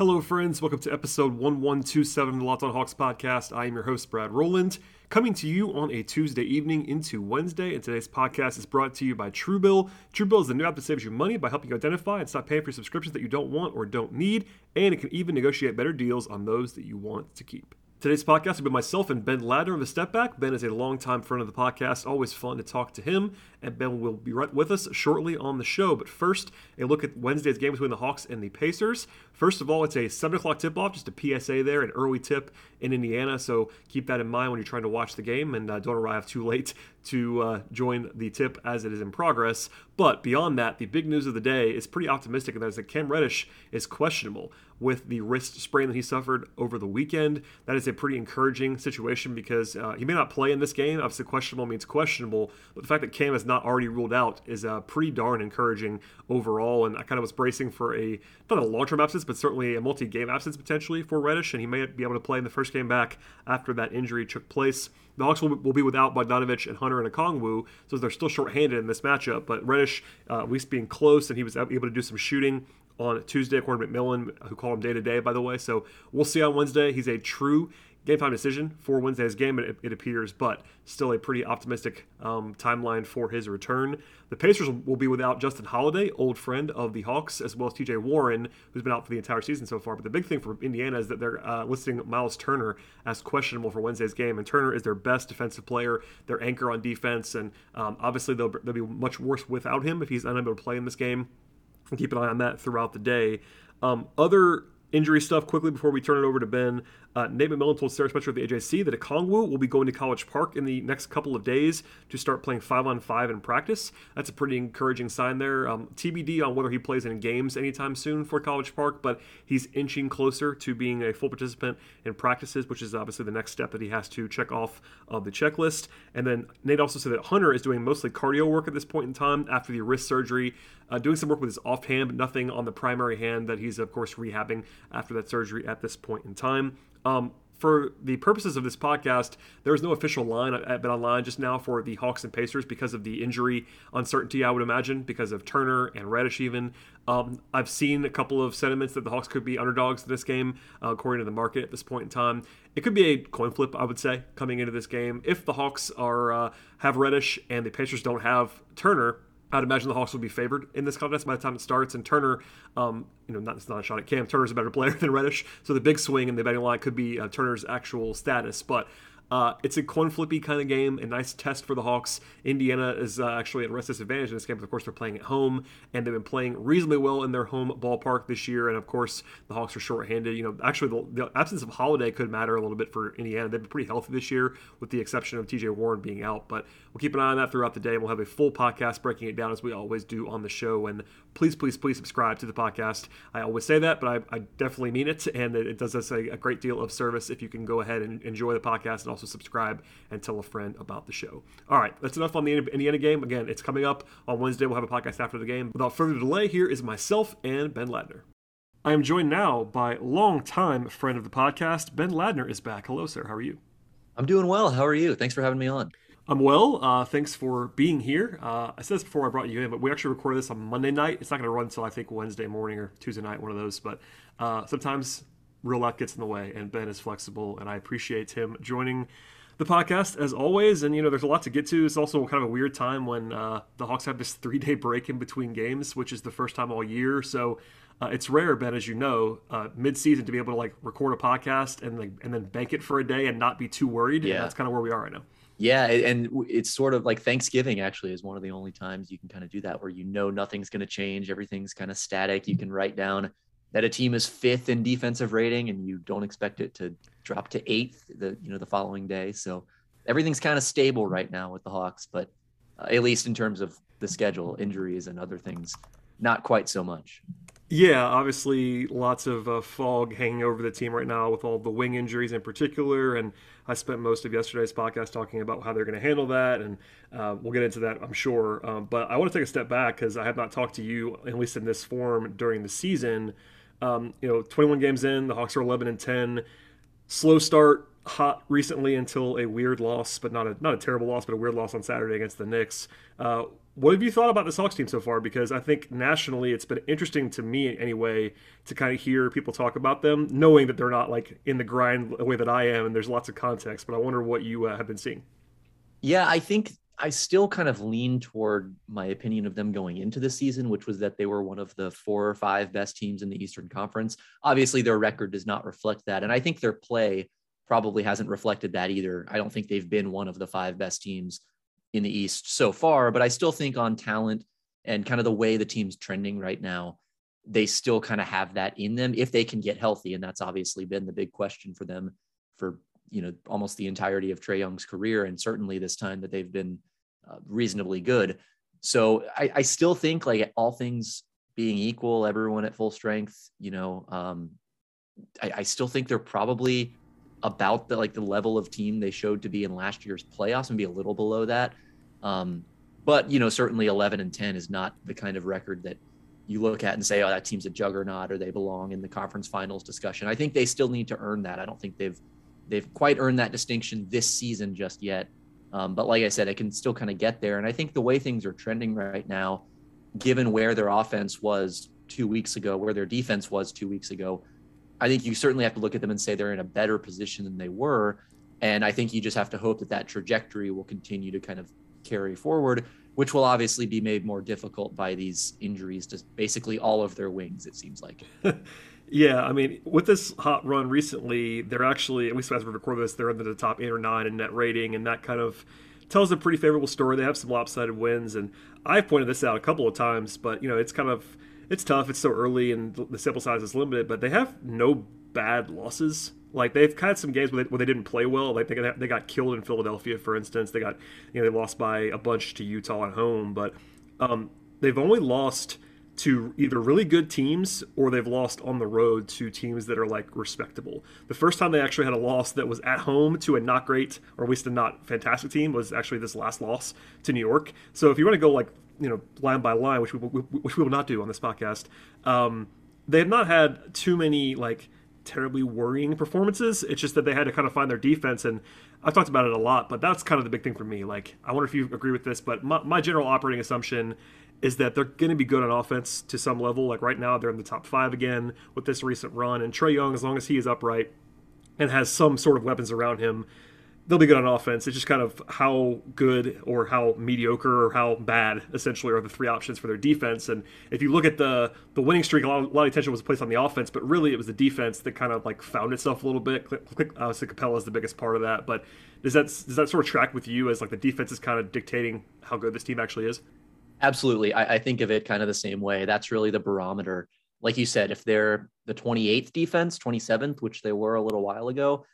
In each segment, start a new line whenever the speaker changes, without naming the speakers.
Hello, friends. Welcome to episode 1127 of the Locked On Hawks podcast. I am your host, Brad Rowland, coming to you on a Tuesday evening into Wednesday. And today's podcast is brought to you by Truebill. Truebill is the new app that saves you money by helping you identify and stop paying for subscriptions that you don't want or don't need. And it can even negotiate better deals on those that you want to keep. Today's podcast will be myself and Ben Ladner of the Step Back. Ben is a longtime friend of the podcast. Always fun to talk to him. And Ben will be right with us shortly on the show. But first, a look at Wednesday's game between the Hawks and the Pacers. First of all, it's a 7 o'clock tip off, just a PSA there, an early tip in Indiana. So keep that in mind when you're trying to watch the game and uh, don't arrive too late to uh, join the tip as it is in progress. But beyond that, the big news of the day is pretty optimistic, and that is that Cam Reddish is questionable with the wrist sprain that he suffered over the weekend. That is a pretty encouraging situation because uh, he may not play in this game. Obviously, questionable means questionable, but the fact that Cam is not already ruled out is uh, pretty darn encouraging overall. And I kind of was bracing for a not a long term absence, but certainly a multi game absence potentially for Reddish, and he may be able to play in the first game back after that injury took place. The Hawks will, will be without Bogdanovich and Hunter and Okongwu, so they're still shorthanded in this matchup. But Reddish, uh, at least being close, and he was able to do some shooting on Tuesday, according to McMillan, who called him day to day, by the way. So we'll see on Wednesday. He's a true game time decision for Wednesday's game, it, it appears, but still a pretty optimistic um, timeline for his return. The Pacers will be without Justin Holiday, old friend of the Hawks, as well as TJ Warren, who's been out for the entire season so far. But the big thing for Indiana is that they're uh, listing Miles Turner as questionable for Wednesday's game, and Turner is their best defensive player, their anchor on defense, and um, obviously they'll, they'll be much worse without him if he's unable to play in this game. Keep an eye on that throughout the day. Um, other injury stuff quickly before we turn it over to Ben. Uh, Nate McMillan told Sarah Spencer of the AJC that Okongwu will be going to College Park in the next couple of days to start playing five on five in practice. That's a pretty encouraging sign there. Um, TBD on whether he plays in games anytime soon for College Park, but he's inching closer to being a full participant in practices, which is obviously the next step that he has to check off of the checklist. And then Nate also said that Hunter is doing mostly cardio work at this point in time after the wrist surgery, uh, doing some work with his offhand, but nothing on the primary hand that he's, of course, rehabbing after that surgery at this point in time. Um, for the purposes of this podcast, there is no official line at BetOnline just now for the Hawks and Pacers because of the injury uncertainty, I would imagine, because of Turner and Reddish even. Um, I've seen a couple of sentiments that the Hawks could be underdogs in this game, uh, according to the market at this point in time. It could be a coin flip, I would say, coming into this game. If the Hawks are uh, have Reddish and the Pacers don't have Turner, I'd imagine the Hawks will be favored in this contest by the time it starts. And Turner, um, you know, not, it's not a shot at Cam. Turner's a better player than Reddish, so the big swing in the betting line could be uh, Turner's actual status. But uh, it's a coin flippy kind of game, a nice test for the Hawks. Indiana is uh, actually at a rest disadvantage in this game, but of course they're playing at home, and they've been playing reasonably well in their home ballpark this year. And of course the Hawks are shorthanded. You know, actually the, the absence of Holiday could matter a little bit for Indiana. They've been pretty healthy this year, with the exception of T.J. Warren being out. But we'll keep an eye on that throughout the day. We'll have a full podcast breaking it down as we always do on the show. And please, please, please subscribe to the podcast. I always say that, but I, I definitely mean it, and it, it does us a, a great deal of service if you can go ahead and enjoy the podcast and also subscribe and tell a friend about the show. All right, that's enough on the Indiana game. Again, it's coming up on Wednesday. We'll have a podcast after the game. Without further delay, here is myself and Ben Ladner. I am joined now by longtime friend of the podcast, Ben Ladner is back. Hello, sir. How are you?
I'm doing well. How are you? Thanks for having me on.
I'm well. Uh, thanks for being here. Uh, I said this before I brought you in, but we actually recorded this on Monday night. It's not going to run until I think Wednesday morning or Tuesday night, one of those. But uh, sometimes real life gets in the way, and Ben is flexible, and I appreciate him joining the podcast as always. And you know, there's a lot to get to. It's also kind of a weird time when uh, the Hawks have this three day break in between games, which is the first time all year. So uh, it's rare, Ben, as you know, uh, mid-season to be able to like record a podcast and like and then bank it for a day and not be too worried. Yeah, and that's kind of where we are right now.
Yeah, and it's sort of like Thanksgiving. Actually, is one of the only times you can kind of do that, where you know nothing's going to change, everything's kind of static. You can write down that a team is fifth in defensive rating, and you don't expect it to drop to eighth the you know the following day. So everything's kind of stable right now with the Hawks, but uh, at least in terms of the schedule, injuries and other things, not quite so much.
Yeah, obviously, lots of uh, fog hanging over the team right now with all the wing injuries in particular. And I spent most of yesterday's podcast talking about how they're going to handle that. And uh, we'll get into that, I'm sure. Um, but I want to take a step back because I have not talked to you, at least in this form, during the season. Um, you know, 21 games in, the Hawks are 11 and 10. Slow start, hot recently until a weird loss, but not a not a terrible loss, but a weird loss on Saturday against the Knicks. Uh, what have you thought about this Hawks team so far? Because I think nationally, it's been interesting to me anyway to kind of hear people talk about them, knowing that they're not like in the grind the way that I am, and there's lots of context. But I wonder what you uh, have been seeing.
Yeah, I think I still kind of lean toward my opinion of them going into the season, which was that they were one of the four or five best teams in the Eastern Conference. Obviously, their record does not reflect that, and I think their play probably hasn't reflected that either. I don't think they've been one of the five best teams in the East so far, but I still think on talent and kind of the way the team's trending right now, they still kind of have that in them if they can get healthy. And that's obviously been the big question for them for, you know, almost the entirety of Trae Young's career. And certainly this time that they've been uh, reasonably good. So I, I, still think like all things being equal, everyone at full strength, you know, um, I, I still think they're probably about the like the level of team they showed to be in last year's playoffs and be a little below that. Um, but you know, certainly 11 and 10 is not the kind of record that you look at and say, "Oh, that team's a juggernaut," or they belong in the conference finals discussion. I think they still need to earn that. I don't think they've they've quite earned that distinction this season just yet. Um, but like I said, it can still kind of get there. And I think the way things are trending right now, given where their offense was two weeks ago, where their defense was two weeks ago, I think you certainly have to look at them and say they're in a better position than they were. And I think you just have to hope that that trajectory will continue to kind of carry forward, which will obviously be made more difficult by these injuries to basically all of their wings, it seems like.
yeah, I mean, with this hot run recently, they're actually, at least as we record this, they're in the top eight or nine in net rating, and that kind of tells a pretty favorable story. They have some lopsided wins, and I've pointed this out a couple of times, but, you know, it's kind of it's tough. It's so early and the sample size is limited, but they have no bad losses. Like they've had some games where they, where they didn't play well. Like they got, they got killed in Philadelphia, for instance. They got you know they lost by a bunch to Utah at home, but um, they've only lost to either really good teams or they've lost on the road to teams that are like respectable. The first time they actually had a loss that was at home to a not great or at least a not fantastic team was actually this last loss to New York. So if you want to go like you know line by line, which we which we will not do on this podcast. Um, they have not had too many like terribly worrying performances. It's just that they had to kind of find their defense, and I've talked about it a lot. But that's kind of the big thing for me. Like I wonder if you agree with this, but my, my general operating assumption is that they're going to be good on offense to some level. Like right now, they're in the top five again with this recent run, and Trae Young, as long as he is upright and has some sort of weapons around him, they'll be good on offense. It's just kind of how good or how mediocre or how bad essentially are the three options for their defense. And if you look at the the winning streak, a lot, of, a lot of attention was placed on the offense, but really it was the defense that kind of like found itself a little bit. Obviously, uh, Capela is the biggest part of that, but does that does that sort of track with you as like the defense is kind of dictating how good this team actually is?
Absolutely, I, I think of it kind of the same way. That's really the barometer. Like you said, if they're the 28th defense, 27th, which they were a little while ago,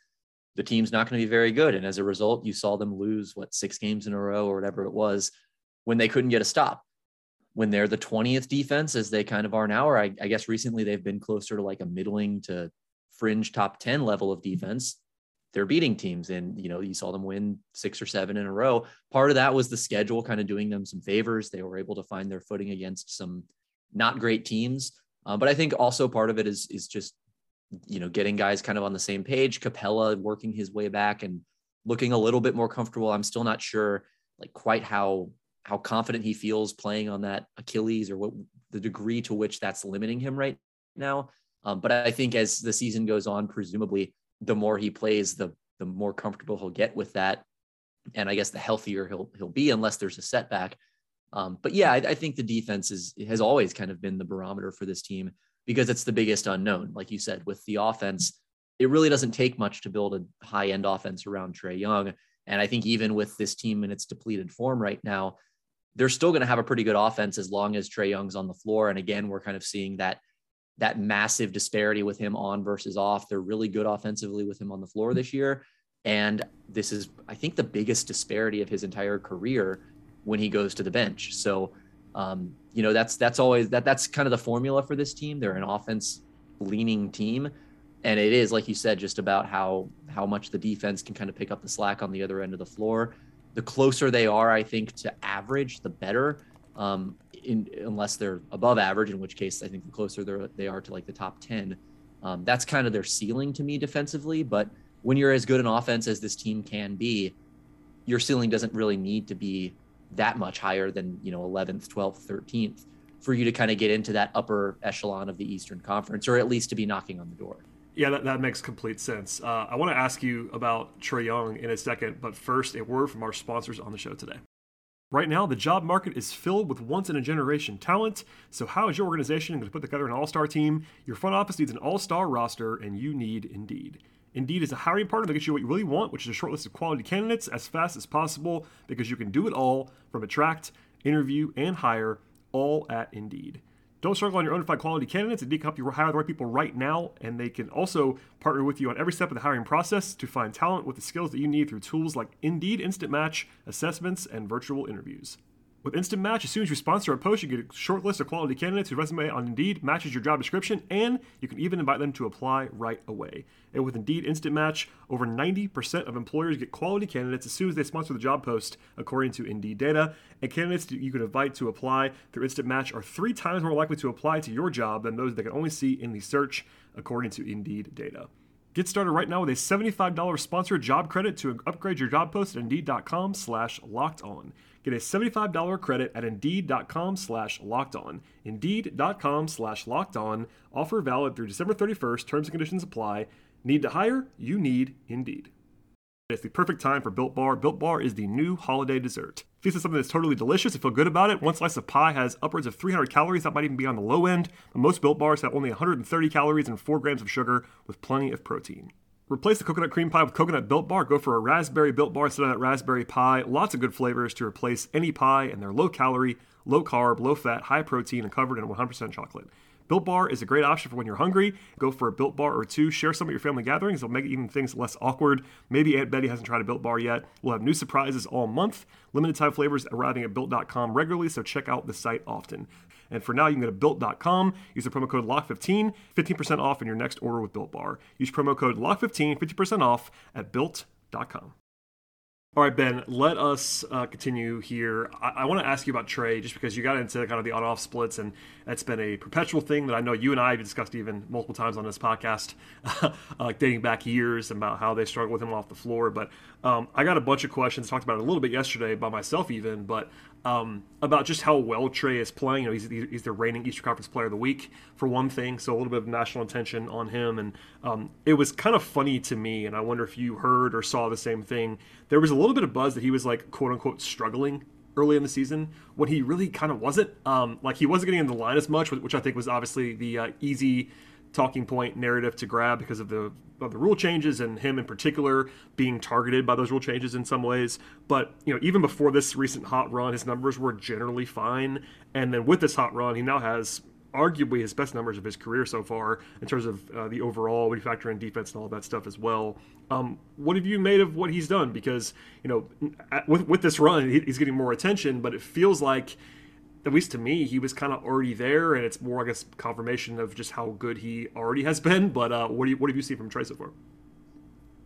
the team's not going to be very good. And as a result, you saw them lose what six games in a row or whatever it was when they couldn't get a stop. When they're the 20th defense, as they kind of are now, or I, I guess recently they've been closer to like a middling to fringe top 10 level of defense. They're beating teams, and you know, you saw them win six or seven in a row. Part of that was the schedule kind of doing them some favors. They were able to find their footing against some not great teams. Uh, but I think also part of it is is just you know, getting guys kind of on the same page. Capela working his way back and looking a little bit more comfortable. I'm still not sure like quite how how confident he feels playing on that Achilles or what the degree to which that's limiting him right now. Um, but I think as the season goes on, presumably the more he plays, the the more comfortable he'll get with that, and I guess the healthier he'll he'll be unless there's a setback. Um, but yeah, I, I, think the defense is has always kind of been the barometer for this team because it's the biggest unknown. Like you said, with the offense, it really doesn't take much to build a high end offense around Trae Young. And I think even with this team in its depleted form right now, they're still going to have a pretty good offense as long as Trae Young's on the floor. And again, we're kind of seeing that that massive disparity with him on versus off. They're really good offensively with him on the floor this year. And this is, I think, the biggest disparity of his entire career when he goes to the bench. So Um, you know, that's that's always that that's kind of the formula for this team. They're an offense leaning team, and it is like you said, just about how how much the defense can kind of pick up the slack on the other end of the floor. The closer they are, I think, to average, the better. Um, in, unless they're above average, in which case I think the closer they are to like the top ten, um, that's kind of their ceiling to me defensively. But when you're as good an offense as this team can be, your ceiling doesn't really need to be that much higher than you know 11th, 12th, 13th for you to kind of get into that upper echelon of the Eastern Conference, or at least to be knocking on the door.
Yeah, that, that makes complete sense. Uh, I want to ask you about Trae Young in a second, but first, a word from our sponsors on the show today. Right now, the job market is filled with once in a generation talent. So, how is your organization going to put together an all star team? Your front office needs an all star roster, and you need Indeed. Indeed is a hiring partner that gets you what you really want, which is a short list of quality candidates as fast as possible because you can do it all from attract, interview, and hire all at Indeed. Don't struggle on your own to find quality candidates. Indeed can help you hire the right people right now, and they can also partner with you on every step of the hiring process to find talent with the skills that you need through tools like Indeed Instant Match, assessments, and virtual interviews. With Instant Match, as soon as you sponsor a post, you get a short list of quality candidates whose resume on Indeed matches your job description, and you can even invite them to apply right away. And with Indeed Instant Match, over 90% of employers get quality candidates as soon as they sponsor the job post, according to Indeed data. And candidates you can invite to apply through Instant Match are three times more likely to apply to your job than those that can only see in the search, according to Indeed data. Get started right now with a $75 sponsored job credit to upgrade your job post at Indeed.com slash locked on. Get a $75 credit at Indeed.com slash locked on. Indeed.com slash locked on. Offer valid through December 31st. Terms and conditions apply. Need to hire? You need Indeed. It's the perfect time for Built Bar. Built Bar is the new holiday dessert. Feast on something that's totally delicious and feel good about it. One slice of pie has upwards of 300 calories. That might even be on the low end. But most Built Bars have only 130 calories and 4 grams of sugar with plenty of protein. Replace the coconut cream pie with coconut built bar. Go for a raspberry built bar instead of that raspberry pie. Lots of good flavors to replace any pie, and they're low calorie, low carb, low fat, high protein, and covered in 100% chocolate. Built Bar is a great option for when you're hungry. Go for a Built Bar or two. Share some at your family gatherings. It'll make even things less awkward. Maybe Aunt Betty hasn't tried a Built Bar yet. We'll have new surprises all month. Limited time flavors arriving at Built.com regularly, so check out the site often. And for now, you can go to built.com, use the promo code LOCK15, 15% off in your next order with Built Bar. Use promo code LOCK15, 50% off at built.com. All right, Ben, let us uh, continue here. I, I want to ask you about Trae just because you got into kind of the on off splits, and that's been a perpetual thing that I know you and I have discussed even multiple times on this podcast, uh, dating back years about how they struggle with him off the floor. But um, I got a bunch of questions, talked about it a little bit yesterday by myself, even, but um, about just how well Trae is playing. You know, he's, he's the reigning Eastern Conference Player of the Week for one thing, so a little bit of national attention on him. And um, it was kind of funny to me, and I wonder if you heard or saw the same thing. There was a little bit of buzz that he was like quote unquote struggling early in the season when he really kind of wasn't. Um, like he wasn't getting in the line as much, which I think was obviously the uh, easy talking point narrative to grab because of the of the rule changes and him in particular being targeted by those rule changes in some ways. But you know, even before this recent hot run, his numbers were generally fine. And then with this hot run, he now has arguably his best numbers of his career so far in terms of uh, the overall. We factor in defense and all that stuff as well. Um, what have you made of what he's done? Because you know, with with this run, he's getting more attention, but it feels like at least to me, he was kind of already there, and it's more, I guess, confirmation of just how good he already has been. But uh, what do you what have you seen from Trae so far?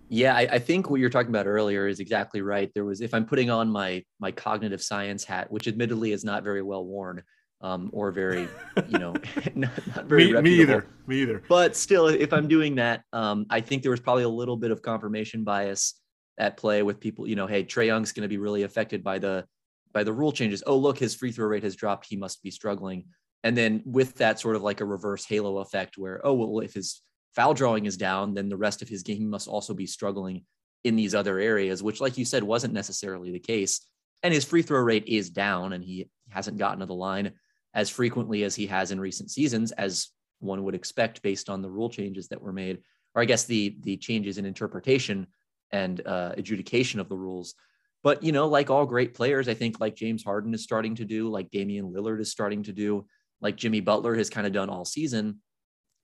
Yeah, I, I, think what you're talking about earlier is exactly right. There was, if I'm putting on my my cognitive science hat, which admittedly is not very well worn, um, or very, you know, not, not very
me, me, either. Me either.
But still, if I'm doing that, um, I think there was probably a little bit of confirmation bias at play with people. You know, hey, Trae Young's going to be really affected by the by the rule changes, oh, look, his free throw rate has dropped. He must be struggling. And then with that sort of like a reverse halo effect where, oh, well, if his foul drawing is down, then the rest of his game must also be struggling in these other areas, which, like you said, wasn't necessarily the case. And his free throw rate is down, and he hasn't gotten to the line as frequently as he has in recent seasons, as one would expect based on the rule changes that were made, or I guess the the changes in interpretation and uh, adjudication of the rules. But, you know, like all great players, I think like James Harden is starting to do, like Damian Lillard is starting to do, like Jimmy Butler has kind of done all season.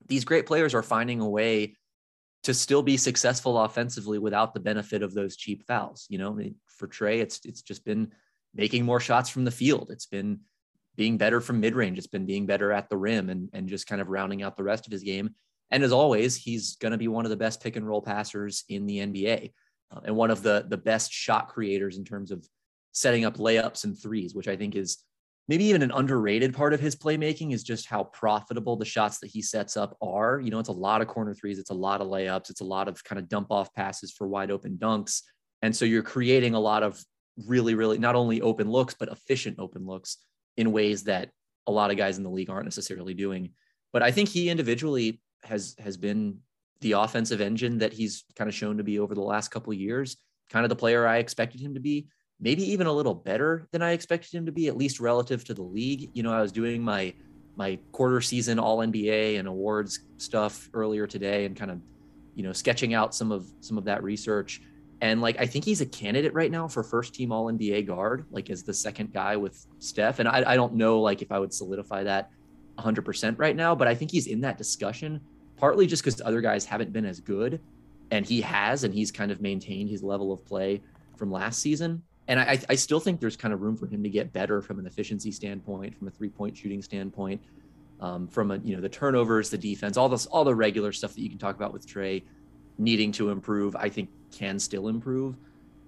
These great players are finding a way to still be successful offensively without the benefit of those cheap fouls. You know, for Trae, it's it's just been making more shots from the field. It's been being better from mid range. It's been being better at the rim and, and just kind of rounding out the rest of his game. And as always, he's going to be one of the best pick and roll passers in the NBA uh, and one of the, the best shot creators in terms of setting up layups and threes, which I think is maybe even an underrated part of his playmaking is just how profitable the shots that he sets up are. You know, it's a lot of corner threes, it's a lot of layups, it's a lot of kind of dump off passes for wide open dunks. And so you're creating a lot of really, really not only open looks, but efficient open looks in ways that a lot of guys in the league aren't necessarily doing. But I think he individually has has been the offensive engine that he's kind of shown to be over the last couple years, kind of the player I expected him to be, maybe even a little better than I expected him to be, at least relative to the league. You know, I was doing my my quarter season all NBA and awards stuff earlier today and kind of, you know, sketching out some of some of that research. And like I think he's a candidate right now for first team all NBA guard, like as the second guy with Steph. And I, I don't know like if I would solidify that 100% right now, but I think he's in that discussion partly just because other guys haven't been as good and he has and he's kind of maintained his level of play from last season. And I, I still think there's kind of room for him to get better from an efficiency standpoint from a three point shooting standpoint um, from a you know the turnovers the defense all this all the regular stuff that you can talk about with Trae needing to improve i think can still improve.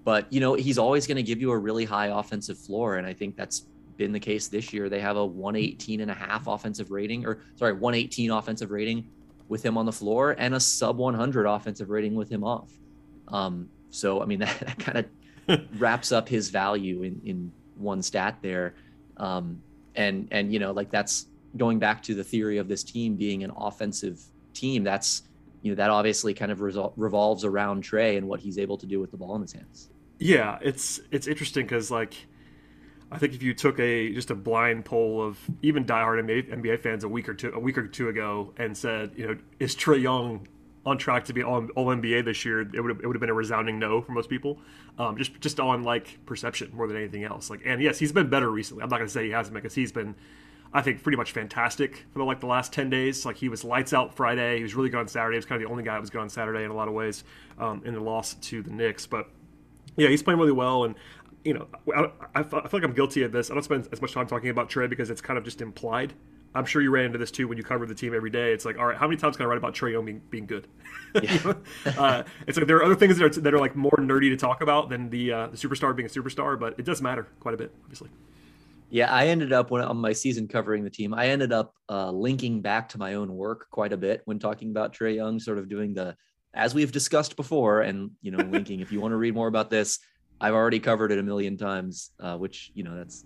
But you know he's always going to give you a really high offensive floor and i think that's been the case this year. They have a 118 and a half offensive rating or sorry 118 offensive rating with him on the floor and a sub 100 offensive rating with him off. Um, so, I mean, that, that kind of wraps up his value in, in one stat there. Um, and, and, you know, like that's going back to the theory of this team being an offensive team. That's, you know, that obviously kind of resol- revolves around Trae and what he's able to do with the ball in his hands.
Yeah. It's, it's interesting because like, I think if you took a just a blind poll of even diehard NBA, NBA fans a week or two a week or two ago and said, you know, is Trae Young on track to be all, all NBA this year? It would have, it would have been a resounding no for most people, um, just just on like perception more than anything else. Like, and yes, he's been better recently. I'm not going to say he hasn't because he's been. I think pretty much fantastic for the, like the last ten days. Like he was lights out Friday. He was really good on Saturday. He was kind of the only guy that was good on Saturday in a lot of ways um, in the loss to the Knicks. But yeah, he's playing really well, and you know, I, I, feel like I'm guilty of this. I don't spend as much time talking about Trae because it's kind of just implied. I'm sure you ran into this too when you cover the team every day. It's like, all right, how many times can I write about Trae Young being, being good? Yeah. uh, it's like there are other things that are, that are like more nerdy to talk about than the, uh, the superstar being a superstar, but it does matter quite a bit, obviously.
Yeah, I ended up when on my season covering the team, I ended up uh, linking back to my own work quite a bit when talking about Trae Young, sort of doing the as we've discussed before, and you know, linking. if you want to read more about this, I've already covered it a million times, uh, which you know that's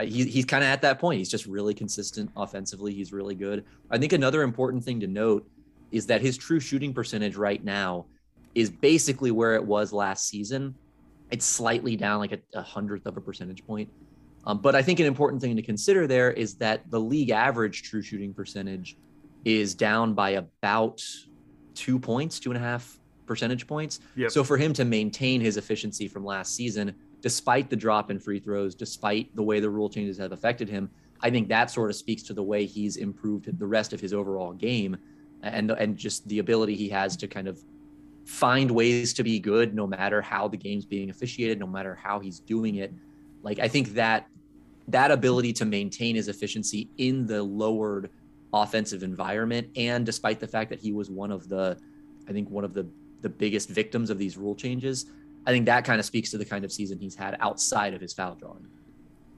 he, he's kind of at that point. He's just really consistent offensively. He's really good. I think another important thing to note is that his true shooting percentage right now is basically where it was last season. It's slightly down, like a, a hundredth of a percentage point. Um, but I think an important thing to consider there is that the league average true shooting percentage is down by about two points, two and a half percentage points. Yep. So for him to maintain his efficiency from last season, despite the drop in free throws, despite the way the rule changes have affected him, I think that sort of speaks to the way he's improved the rest of his overall game and and just the ability he has to kind of find ways to be good no matter how the game's being officiated, no matter how he's doing it. Like I think that that ability to maintain his efficiency in the lowered offensive environment and despite the fact that he was one of the I think one of the the biggest victims of these rule changes. I think that kind of speaks to the kind of season he's had outside of his foul drawing.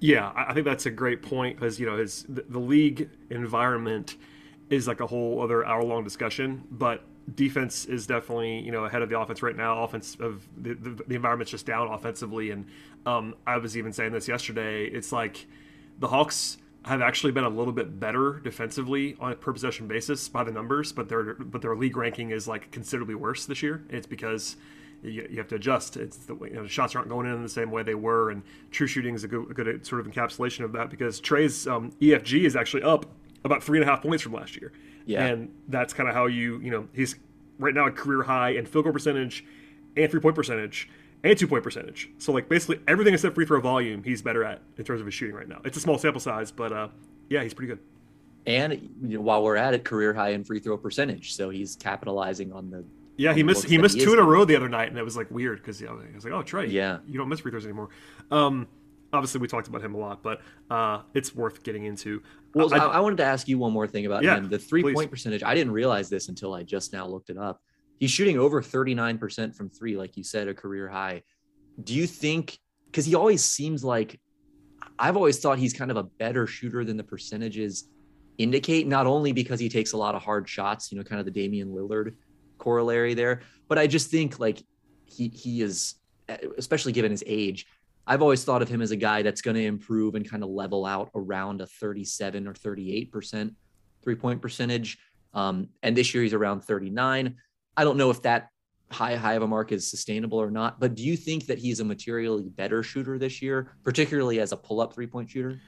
Yeah, I think that's a great point because you know his the, league environment is like a whole other hour long discussion, but defense is definitely you know ahead of the offense right now. Offense of the, the, the environment's just down offensively, and um, I was even saying this yesterday. It's like the Hawks have actually been a little bit better defensively on a per possession basis by the numbers, but their but their league ranking is like considerably worse this year. It's because you, you have to adjust. It's the you know, shots aren't going in the same way they were, and true shooting is a good, a good sort of encapsulation of that because Trae's um, EFG is actually up about three and a half points from last year. Yeah, and that's kind of how you you know he's right now a career high in field goal percentage and three point percentage and two point percentage. So like basically everything except free throw volume, he's better at in terms of his shooting right now. It's a small sample size, but uh, yeah, he's pretty good.
And you know, while we're at it, career high in free throw percentage, so he's capitalizing on the.
Yeah, he missed he missed he two in a row the other night, and it was like weird because you know, I was like, oh Trae, yeah, you don't miss free throws anymore. Um, obviously we talked about him a lot, but uh, it's worth getting into.
Well, I, I, wanted to ask you one more thing about
yeah,
him. The three
please.
point percentage. I didn't realize this until I just now looked it up. He's shooting over 39% from three, like you said, a career high. Do you think, because he always seems like, I've always thought he's kind of a better shooter than the percentages indicate, not only because he takes a lot of hard shots, you know, kind of the Damian Lillard corollary there, but I just think like he, he is, especially given his age, I've always thought of him as a guy that's going to improve and kind of level out around a 37 or 38% three point percentage. Um, and this year he's around 39. I don't know if that high high of a mark is sustainable or not, but do you think that he's a materially better shooter this year, particularly as a pull up three point shooter?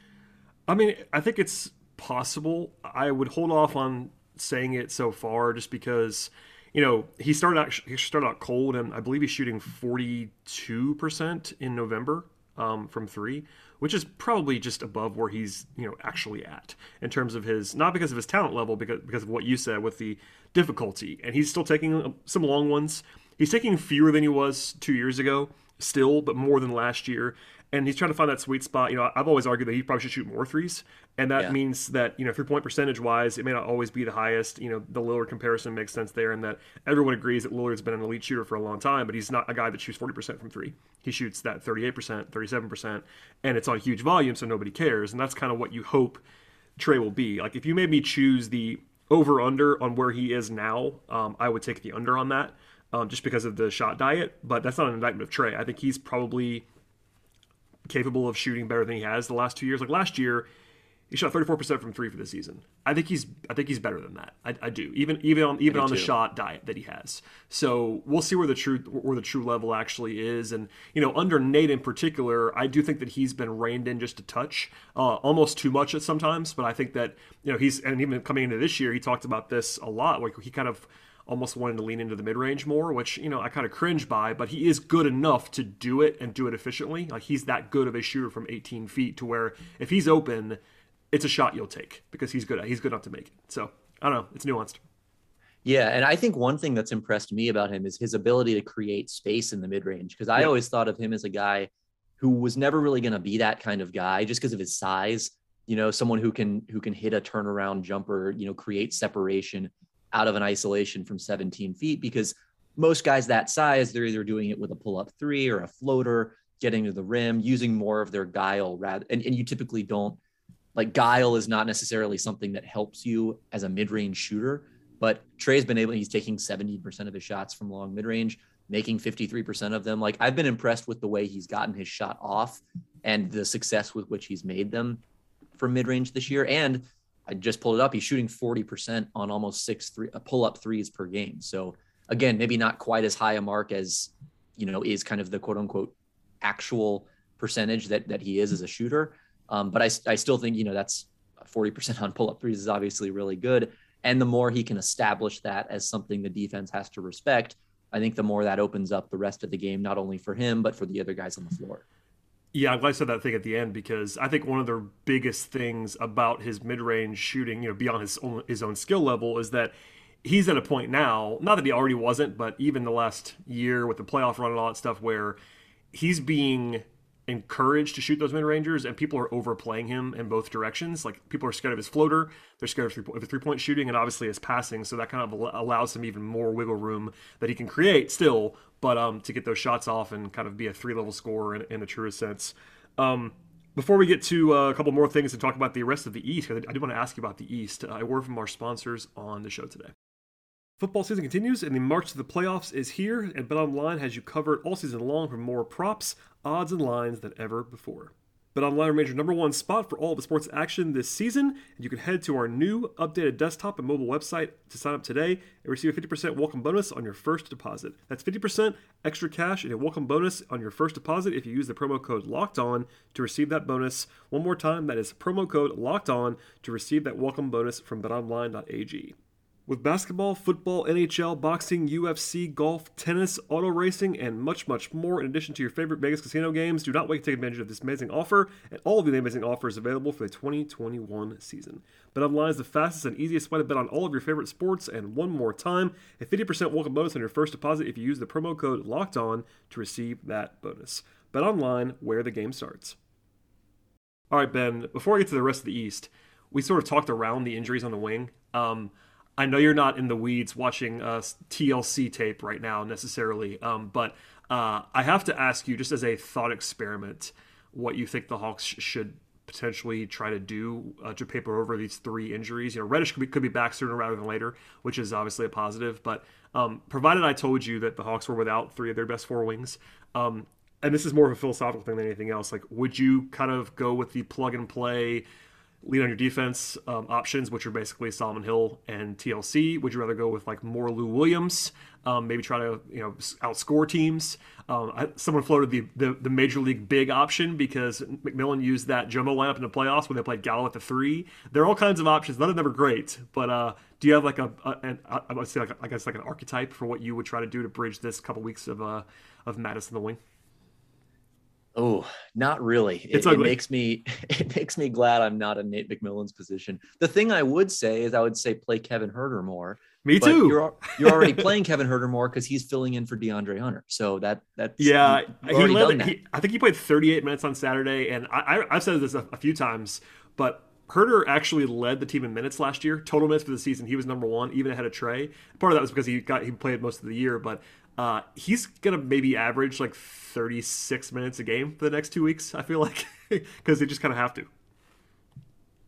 I mean, I think it's possible. I would hold off on saying it so far just because you know, he started out he started out cold, and I believe he's shooting forty two percent in November um, from three, which is probably just above where he's you know actually at in terms of his not because of his talent level, because because of what you said with the difficulty, and he's still taking uh, some long ones. He's taking fewer than he was two years ago, still, but more than last year and he's trying to find that sweet spot. You know, I've always argued that he probably should shoot more threes, and that yeah. means that you know three point percentage wise, it may not always be the highest. You know, the Lillard comparison makes sense there, and that everyone agrees that Lillard's been an elite shooter for a long time, but he's not a guy that shoots forty percent from three. He shoots that thirty eight percent, thirty seven percent, and it's on huge volume, so nobody cares, and that's kind of what you hope Trae will be. Like if you made me choose the over under on where he is now, um, I would take the under on that. Um, just because of the shot diet, but that's not an indictment of Trae. I think he's probably capable of shooting better than he has the last two years. Like last year, he shot 34% from three for the season. I think he's I think he's better than that. I, I do. Even even on even on the shot diet that he has. So we'll see where the true where the true level actually is. And you know, under Nate in particular, I do think that he's been reined in just a touch, uh, almost too much at sometimes. But I think that you know he's and even coming into this year, he talked about this a lot. Like he kind of almost wanted to lean into the mid range more, which, you know, I kind of cringe by, but he is good enough to do it and do it efficiently. Like he's that good of a shooter from 18 feet to where if he's open, it's a shot you'll take because he's good. At, He's good enough to make it. So I don't know. It's nuanced.
Yeah, and I think one thing that's impressed me about him is his ability to create space in the mid range. Because I yeah. always thought of him as a guy who was never really going to be that kind of guy just because of his size. You know, someone who can who can hit a turnaround jumper. You know, create separation out of an isolation from 17 feet because most guys that size, they're either doing it with a pull up three or a floater, getting to the rim, using more of their guile rather. And, and you typically don't like guile is not necessarily something that helps you as a mid range shooter. But Trae's been able, he's taking 70% of his shots from long mid range, making 53% of them. Like I've been impressed with the way he's gotten his shot off and the success with which he's made them from mid range this year. And I just pulled it up. He's shooting 40% on almost six three uh, pull up threes per game. So again, maybe not quite as high a mark as, you know, is kind of the quote unquote actual percentage that, that he is as a shooter. Um, but I, I still think, you know, that's 40% on pull up threes is obviously really good. And the more he can establish that as something the defense has to respect, I think the more that opens up the rest of the game, not only for him, but for the other guys on the floor.
Yeah, I'm glad I said that thing at the end because I think one of the biggest things about his mid-range shooting, you know, beyond his own his own skill level, is that he's at a point now. Not that he already wasn't, but even the last year with the playoff run and all that stuff, where he's being encouraged to shoot those mid rangers, and people are overplaying him in both directions. Like people are scared of his floater, they're scared of, three, of three point shooting, and obviously his passing. So that kind of allows him even more wiggle room that he can create still, but um, to get those shots off and kind of be a three level scorer in, in the truest sense. Um, before we get to uh, a couple more things and talk about the rest of the East, I do want to ask you about the East. I word from our sponsors on the show today. Football season continues, and the march to the playoffs is here, and BetOnline has you covered all season long for more props, odds, and lines than ever before. BetOnline remains your number one spot for all the sports action this season, and you can head to our new updated desktop and mobile website to sign up today and receive a 50% welcome bonus on your first deposit. That's 50% extra cash and a welcome bonus on your first deposit if you use the promo code LOCKED ON to receive that bonus. One more time, that is promo code LOCKED ON to receive that welcome bonus from betonline.ag. With basketball, football, NHL, boxing, UFC, golf, tennis, auto racing, and much, much more, in addition to your favorite Vegas casino games, do not wait to take advantage of this amazing offer and all of the amazing offers available for the 2021 season. BetOnline is the fastest and easiest way to bet on all of your favorite sports, and one more time, a 50% welcome bonus on your first deposit if you use the promo code LOCKED ON to receive that bonus. BetOnline, where the game starts. All right, Ben. Before I get to the rest of the East, we sort of talked around the injuries on the wing. Um, I know you're not in the weeds watching uh, TLC tape right now necessarily, um, but uh, I have to ask you, just as a thought experiment, what you think the Hawks should potentially try to do uh, to paper over these three injuries. You know, Reddish could be, could be back sooner rather than later, which is obviously a positive. But um, provided I told you that the Hawks were without three of their best four wings, um, and this is more of a philosophical thing than anything else, like would you kind of go with the plug and play? Lean on your defense um, options, which are basically Solomon Hill and TLC? Would you rather go with like more Lou Williams? Um, maybe try to you know outscore teams. Um, I, someone floated the, the, the major league big option because McMillan used that jumbo lineup in the playoffs when they played Gallo at the three. There are all kinds of options. None of them are great, but uh, do you have like a, a an, I would say like I guess like an archetype for what you would try to do to bridge this couple weeks of uh, of Madison the wing?
Oh, not really. It, it, makes me it makes me glad I'm not in Nate McMillan's position. The thing I would say is I would say play Kevin Huerter more.
Me too.
You're you're already playing Kevin Huerter more because he's filling in for DeAndre Hunter. So that that
yeah, he led. He, I think he played 38 minutes on Saturday, and I, I have said this a, a few times, but Huerter actually led the team in minutes last year, total minutes for the season. He was number one, even ahead of Trae. Part of that was because he got he played most of the year, but uh, he's gonna maybe average like 36 minutes a game for the next two weeks. I feel like because they just kind of have to.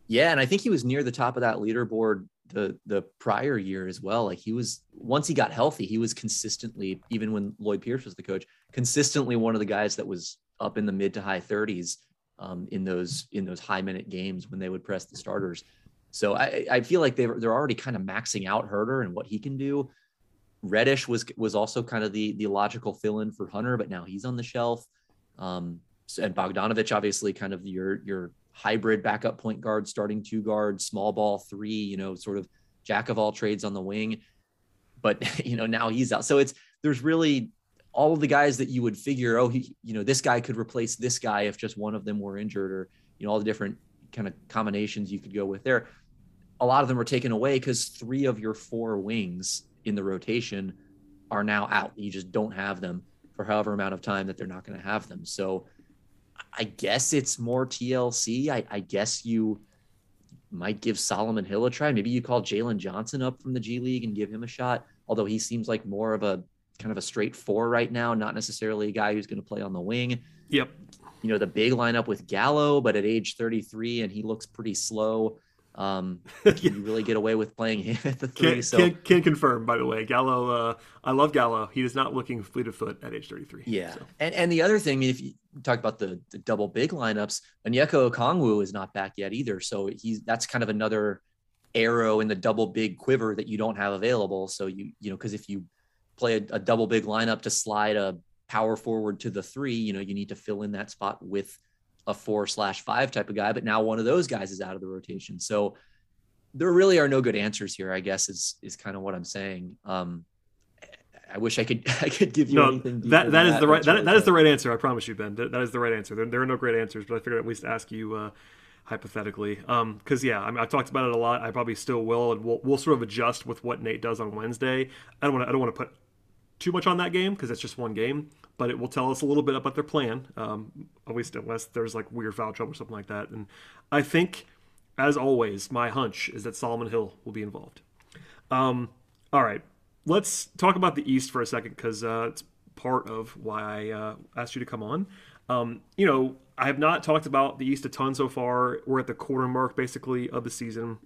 Yeah, and I think he was near the top of that leaderboard the the prior year as well. Like he was once he got healthy, he was consistently even when Lloyd Pierce was the coach, consistently one of the guys that was up in the mid to high 30s um, in those in those high minute games when they would press the starters. So I, I feel like they they're already kind of maxing out Huerter and what he can do. Reddish was was also kind of the the logical fill in for Hunter, but now he's on the shelf. Um, and Bogdanovich, obviously, kind of your your hybrid backup point guard, starting two guard, small ball three, you know, sort of jack of all trades on the wing. But you know now he's out, so it's there's really all of the guys that you would figure, oh, he, you know, this guy could replace this guy if just one of them were injured, or you know, all the different kind of combinations you could go with there. A lot of them are taken away because three of your four wings in the rotation are now out. You just don't have them for however amount of time that they're not going to have them. So I guess it's more TLC. I, I, guess you might give Solomon Hill a try. Maybe you call Jalen Johnson up from the G League and give him a shot. Although he seems like more of a kind of a straight four right now, not necessarily a guy who's going to play on the wing.
Yep.
You know, the big lineup with Gallo, but at age 33 and he looks pretty slow. Um, can you really get away with playing him at the three.
Can,
so
can, can confirm, by the way, Gallo. Uh, I love Gallo. He is not looking fleet of foot at age 33.
Yeah, so. and and the other thing, I mean, if you talk about the, the double big lineups, Onyeka Okongwu is not back yet either. So he's that's kind of another arrow in the double big quiver that you don't have available. So you you know because if you play a, a double big lineup to slide a power forward to the three, you know you need to fill in that spot with a four slash five type of guy, but now one of those guys is out of the rotation. So there really are no good answers here, I guess is is kind of what I'm saying. Um, I wish I could I could give you no, anything.
That that is that, the right that, that is the right answer. I promise you, Ben. That, that is the right answer. There, there are no great answers, but I figured at least ask you uh, hypothetically. Because um, yeah, I mean, I've talked about it a lot. I probably still will, and we'll we'll sort of adjust with what Nate does on Wednesday. I don't want to I don't want to put too much on that game because it's just one game but it will tell us a little bit about their plan, um, at least unless there's like weird foul trouble or something like that. And I think, as always, my hunch is that Solomon Hill will be involved. Um, all right, let's talk about the East for a second because uh, it's part of why I uh, asked you to come on. Um, you know, I have not talked about the East a ton so far. We're at the quarter mark basically of the season,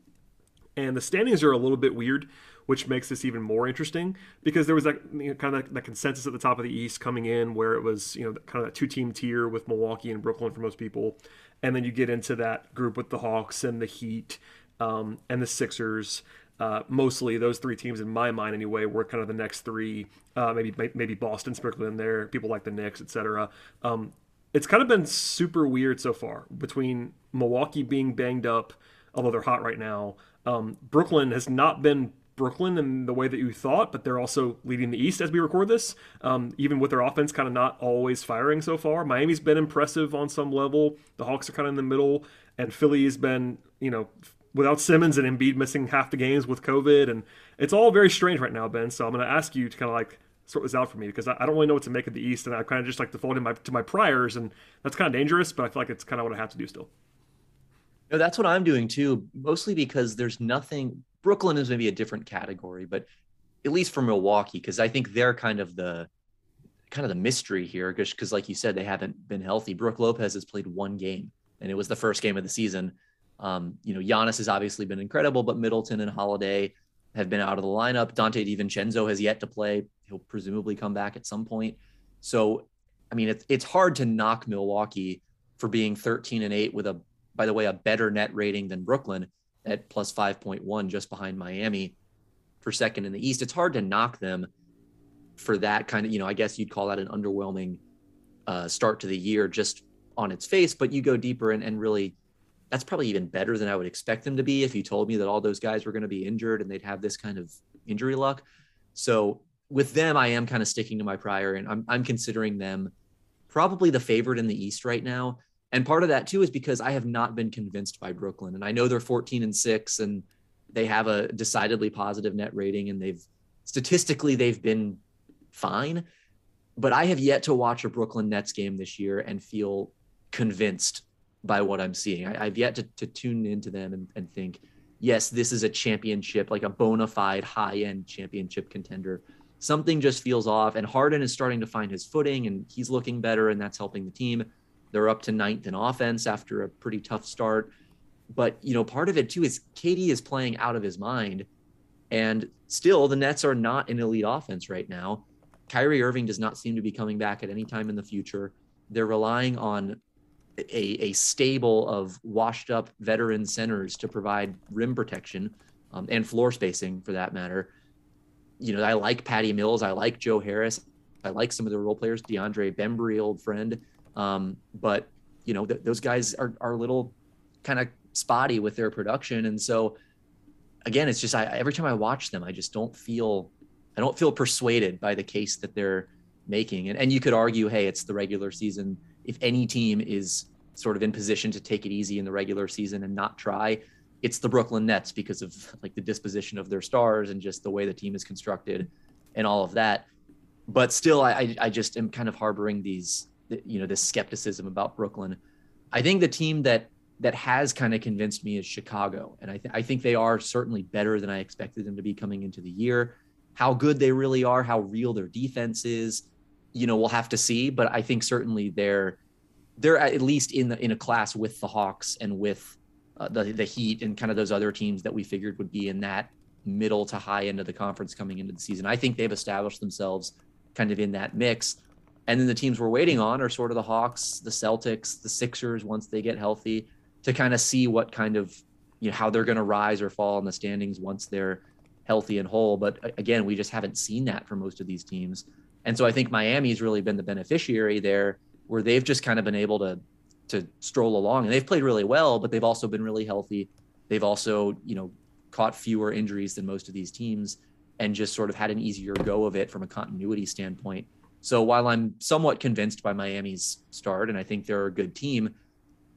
and the standings are a little bit weird which makes this even more interesting because there was that you know, kind of that consensus at the top of the East coming in where it was you know kind of that two team tier with Milwaukee and Brooklyn for most people, and then you get into that group with the Hawks and the Heat um, and the Sixers. Uh, mostly those three teams in my mind anyway were kind of the next three. Uh, maybe maybe boston sprinkled in there people like the knicks etc um, it's kind of been super weird so far between milwaukee being banged up although they're hot right now. Um, brooklyn has not been Brooklyn in the way that you thought, but they're also leading the East as we record this. Um, even with their offense kind of not always firing so far. Miami's been impressive on some level. The Hawks are kind of in the middle, and Philly has been, you know, without Simmons and Embiid missing half the games with COVID, and it's all very strange right now, Ben. So I'm going to ask you to kind of like sort this out for me because I, I don't really know what to make of the East, and I kind of just like default my, to my priors, and that's kind of dangerous, but I feel like it's kind of what I have to do still.
No, that's what I'm doing too, mostly because there's nothing. Brooklyn is maybe a different category, but at least for Milwaukee, because I think they're kind of the kind of the mystery here, because like you said, they haven't been healthy. Brook Lopez has played one game, and it was the first game of the season. Um, you know, Giannis has obviously been incredible, but Middleton and Holiday have been out of the lineup. Donte DiVincenzo has yet to play. He'll presumably come back at some point. So, I mean, it's it's hard to knock Milwaukee for being 13 and 8 with a by the way, a better net rating than Brooklyn at plus 5.1, just behind Miami for second in the East. It's hard to knock them for that kind of, you know, I guess you'd call that an underwhelming uh, start to the year just on its face. But you go deeper and, and really, that's probably even better than I would expect them to be if you told me that all those guys were going to be injured and they'd have this kind of injury luck. So with them, I am kind of sticking to my prior and I'm, I'm considering them probably the favorite in the East right now. And part of that too is because I have not been convinced by Brooklyn. And I know they're 14 and 6 and they have a decidedly positive net rating and they've statistically they've been fine. But I have yet to watch a Brooklyn Nets game this year and feel convinced by what I'm seeing. I, have yet to, to, tune into them and, and think, yes, this is a championship, like a bona fide high end championship contender. Something just feels off. And Harden is starting to find his footing and he's looking better, and that's helping the team. They're up to ninth in offense after a pretty tough start. But, you know, part of it too is KD is playing out of his mind. And still, the Nets are not an elite offense right now. Kyrie Irving does not seem to be coming back at any time in the future. They're relying on a, a stable of washed up veteran centers to provide rim protection um, and floor spacing for that matter. You know, I like Patty Mills. I like Joe Harris. I like some of the role players, DeAndre Bembry, old friend. Um, but you know, th- those guys are are a little kind of spotty with their production, and so again, it's just I, every time I watch them, I just don't feel I don't feel persuaded by the case that they're making. And and you could argue, hey, it's the regular season. If any team is sort of in position to take it easy in the regular season and not try, it's the Brooklyn Nets because of like the disposition of their stars and just the way the team is constructed and all of that. But still, I I just am kind of harboring these you know this skepticism about Brooklyn. I think the team that that has kind of convinced me is Chicago, and I, th- I think they are certainly better than I expected them to be coming into the year. How good they really are, how real their defense is, you know, we'll have to see. But I think certainly they're they're at least in the in a class with the Hawks and with uh, the the Heat and kind of those other teams that we figured would be in that middle to high end of the conference coming into the season. I think they've established themselves kind of in that mix. And then the teams we're waiting on are sort of the Hawks, the Celtics, the Sixers once they get healthy to kind of see what kind of, you know, how they're going to rise or fall in the standings once they're healthy and whole. But again, we just haven't seen that for most of these teams. And so I think Miami's really been the beneficiary there where they've just kind of been able to to stroll along and they've played really well, but they've also been really healthy. They've also, you know, caught fewer injuries than most of these teams and just sort of had an easier go of it from a continuity standpoint. So while I'm somewhat convinced by Miami's start, and I think they're a good team,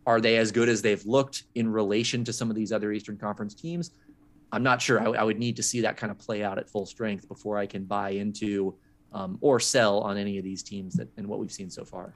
are they as good as they've looked in relation to some of these other Eastern Conference teams? I'm not sure. I, I would need to see that kind of play out at full strength before I can buy into um, or sell on any of these teams that and what we've seen so far.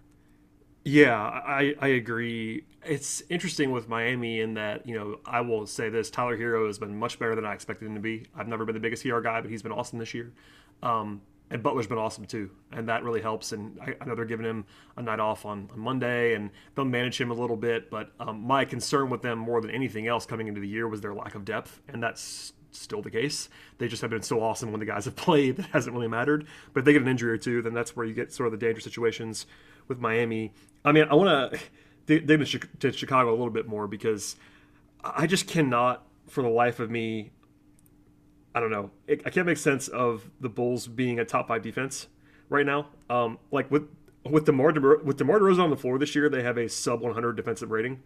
Yeah, I, I agree. It's interesting with Miami in that, you know, I will say this Tyler Herro has been much better than I expected him to be. I've never been the biggest Herro guy, but he's been awesome this year. Um, and Butler's been awesome too, and that really helps. And I, I know they're giving him a night off on, on Monday, and they'll manage him a little bit. But um, my concern with them more than anything else coming into the year was their lack of depth, and that's still the case. They just have been so awesome when the guys have played that hasn't really mattered. But if they get an injury or two, then that's where you get sort of the dangerous situations with Miami. I mean, I want to dig into Chicago a little bit more because I just cannot, for the life of me, I don't know. It, I can't make sense of the Bulls being a top five defense right now. Um, like with with DeMar De, with DeMar DeRozan on the floor this year, they have a sub 100 defensive rating.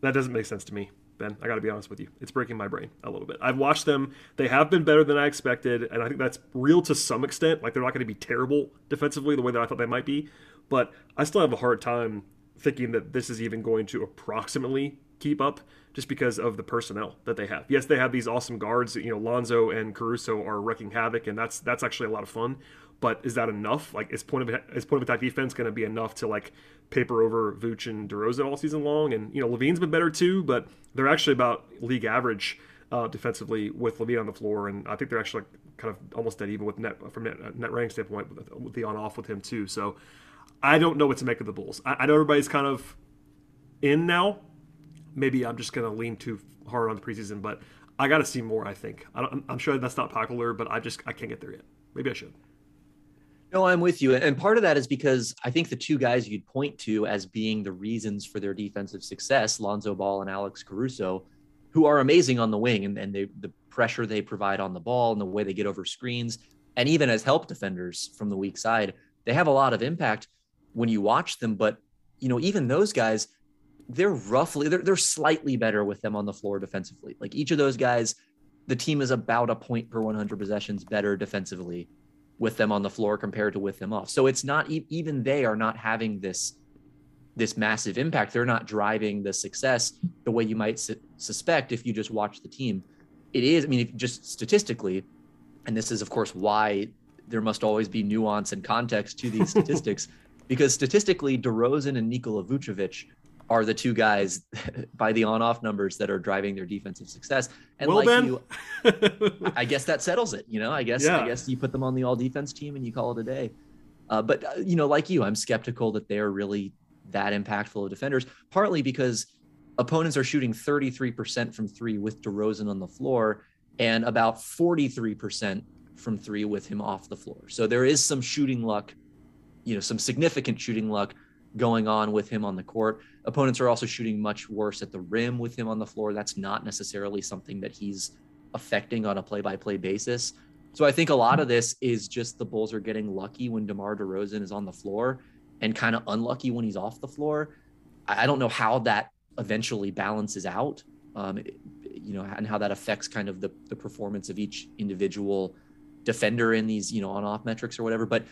That doesn't make sense to me, Ben. I got to be honest with you. It's breaking my brain a little bit. I've watched them. They have been better than I expected, and I think that's real to some extent. Like they're not going to be terrible defensively the way that I thought they might be, but I still have a hard time thinking that this is even going to approximately keep up just because of the personnel that they have. Yes, they have these awesome guards. You know, Lonzo and Caruso are wrecking havoc, and that's that's actually a lot of fun. but is that enough? Like, is point of is point of attack defense going to be enough to like paper over Vooch and DeRozan all season long? And you know, LaVine's been better too, but they're actually about league average uh, defensively with Levine on the floor, and I think they're actually kind of almost dead even with net from net, net ranking standpoint with, with the on off with him too. So I don't know what to make of the Bulls. I, I know everybody's kind of in now. Maybe I'm just going to lean too hard on the preseason, but I got to see more. I think I am sure that's not popular, but I just I can't get there yet. Maybe I should.
No, I'm with you. And part of that is because I think the two guys you'd point to as being the reasons for their defensive success, Lonzo Ball and Alex Caruso, who are amazing on the wing and, and they, the pressure they provide on the ball and the way they get over screens, and even as help defenders from the weak side, they have a lot of impact when you watch them. But, you know, even those guys, they're roughly, they're, they're slightly better with them on the floor defensively. Like each of those guys, the team is about a point per 100 possessions better defensively with them on the floor compared to with them off. So it's not even they are not having this this massive impact. They're not driving the success the way you might su- suspect if you just watch the team. It is, I mean, if just statistically, and this is of course why there must always be nuance and context to these statistics, because statistically, DeRozan and Nikola Vucevic are the two guys by the on-off numbers that are driving their defensive success. And
well,
like
ben.
you, I guess that settles it. You know, I guess yeah. I guess you put them on the all-defense team and you call it a day. Uh, but uh, you know, like you, I'm skeptical that they're really that impactful of defenders. Partly because opponents are shooting 33% from three with DeRozan on the floor, and about 43% from three with him off the floor. So there is some shooting luck, you know, some significant shooting luck going on with him on the court. Opponents are also shooting much worse at the rim with him on the floor. That's not necessarily something that he's affecting on a play by play basis. So I think a lot of this is just the Bulls are getting lucky when DeMar DeRozan is on the floor and kind of unlucky when he's off the floor. I don't know how that eventually balances out, um, you know, and how that affects kind of the, the performance of each individual defender in these, you know, on off metrics or whatever. But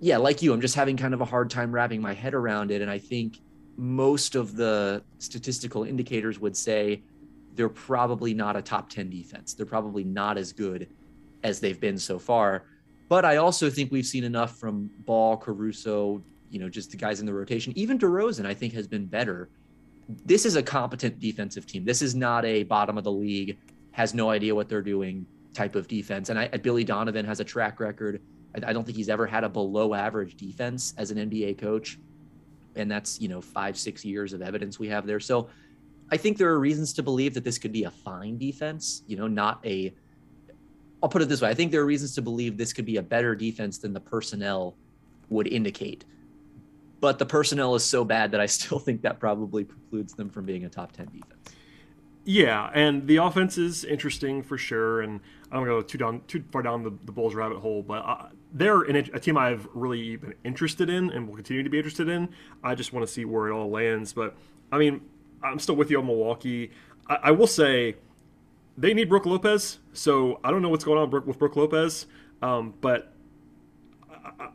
yeah, like you, I'm just having kind of a hard time wrapping my head around it. And I think most of the statistical indicators would say they're probably not a top 10 defense. They're probably not as good as they've been so far. But I also think we've seen enough from Ball, Caruso, you know, just the guys in the rotation. Even DeRozan, I think, has been better. This is a competent defensive team. This is not a bottom of the league, has no idea what they're doing type of defense. And I, Billy Donovan has a track record I, I don't think he's ever had a below average defense as an NBA coach. And that's, you know, five, six years of evidence we have there. So I think there are reasons to believe that this could be a fine defense, you know, not a, I'll put it this way. I think there are reasons to believe this could be a better defense than the personnel would indicate. But the personnel is so bad that I still think that probably precludes them from being a top 10 defense.
Yeah, and the offense is interesting for sure. And I don't go too down too far down the, the Bulls rabbit hole, but uh, they're a, team I've really been interested in and will continue to be interested in. I just want to see where it all lands. But I mean, I'm still with you on Milwaukee. I, I will say they need Brook Lopez, so I don't know what's going on with Brook Lopez, um, but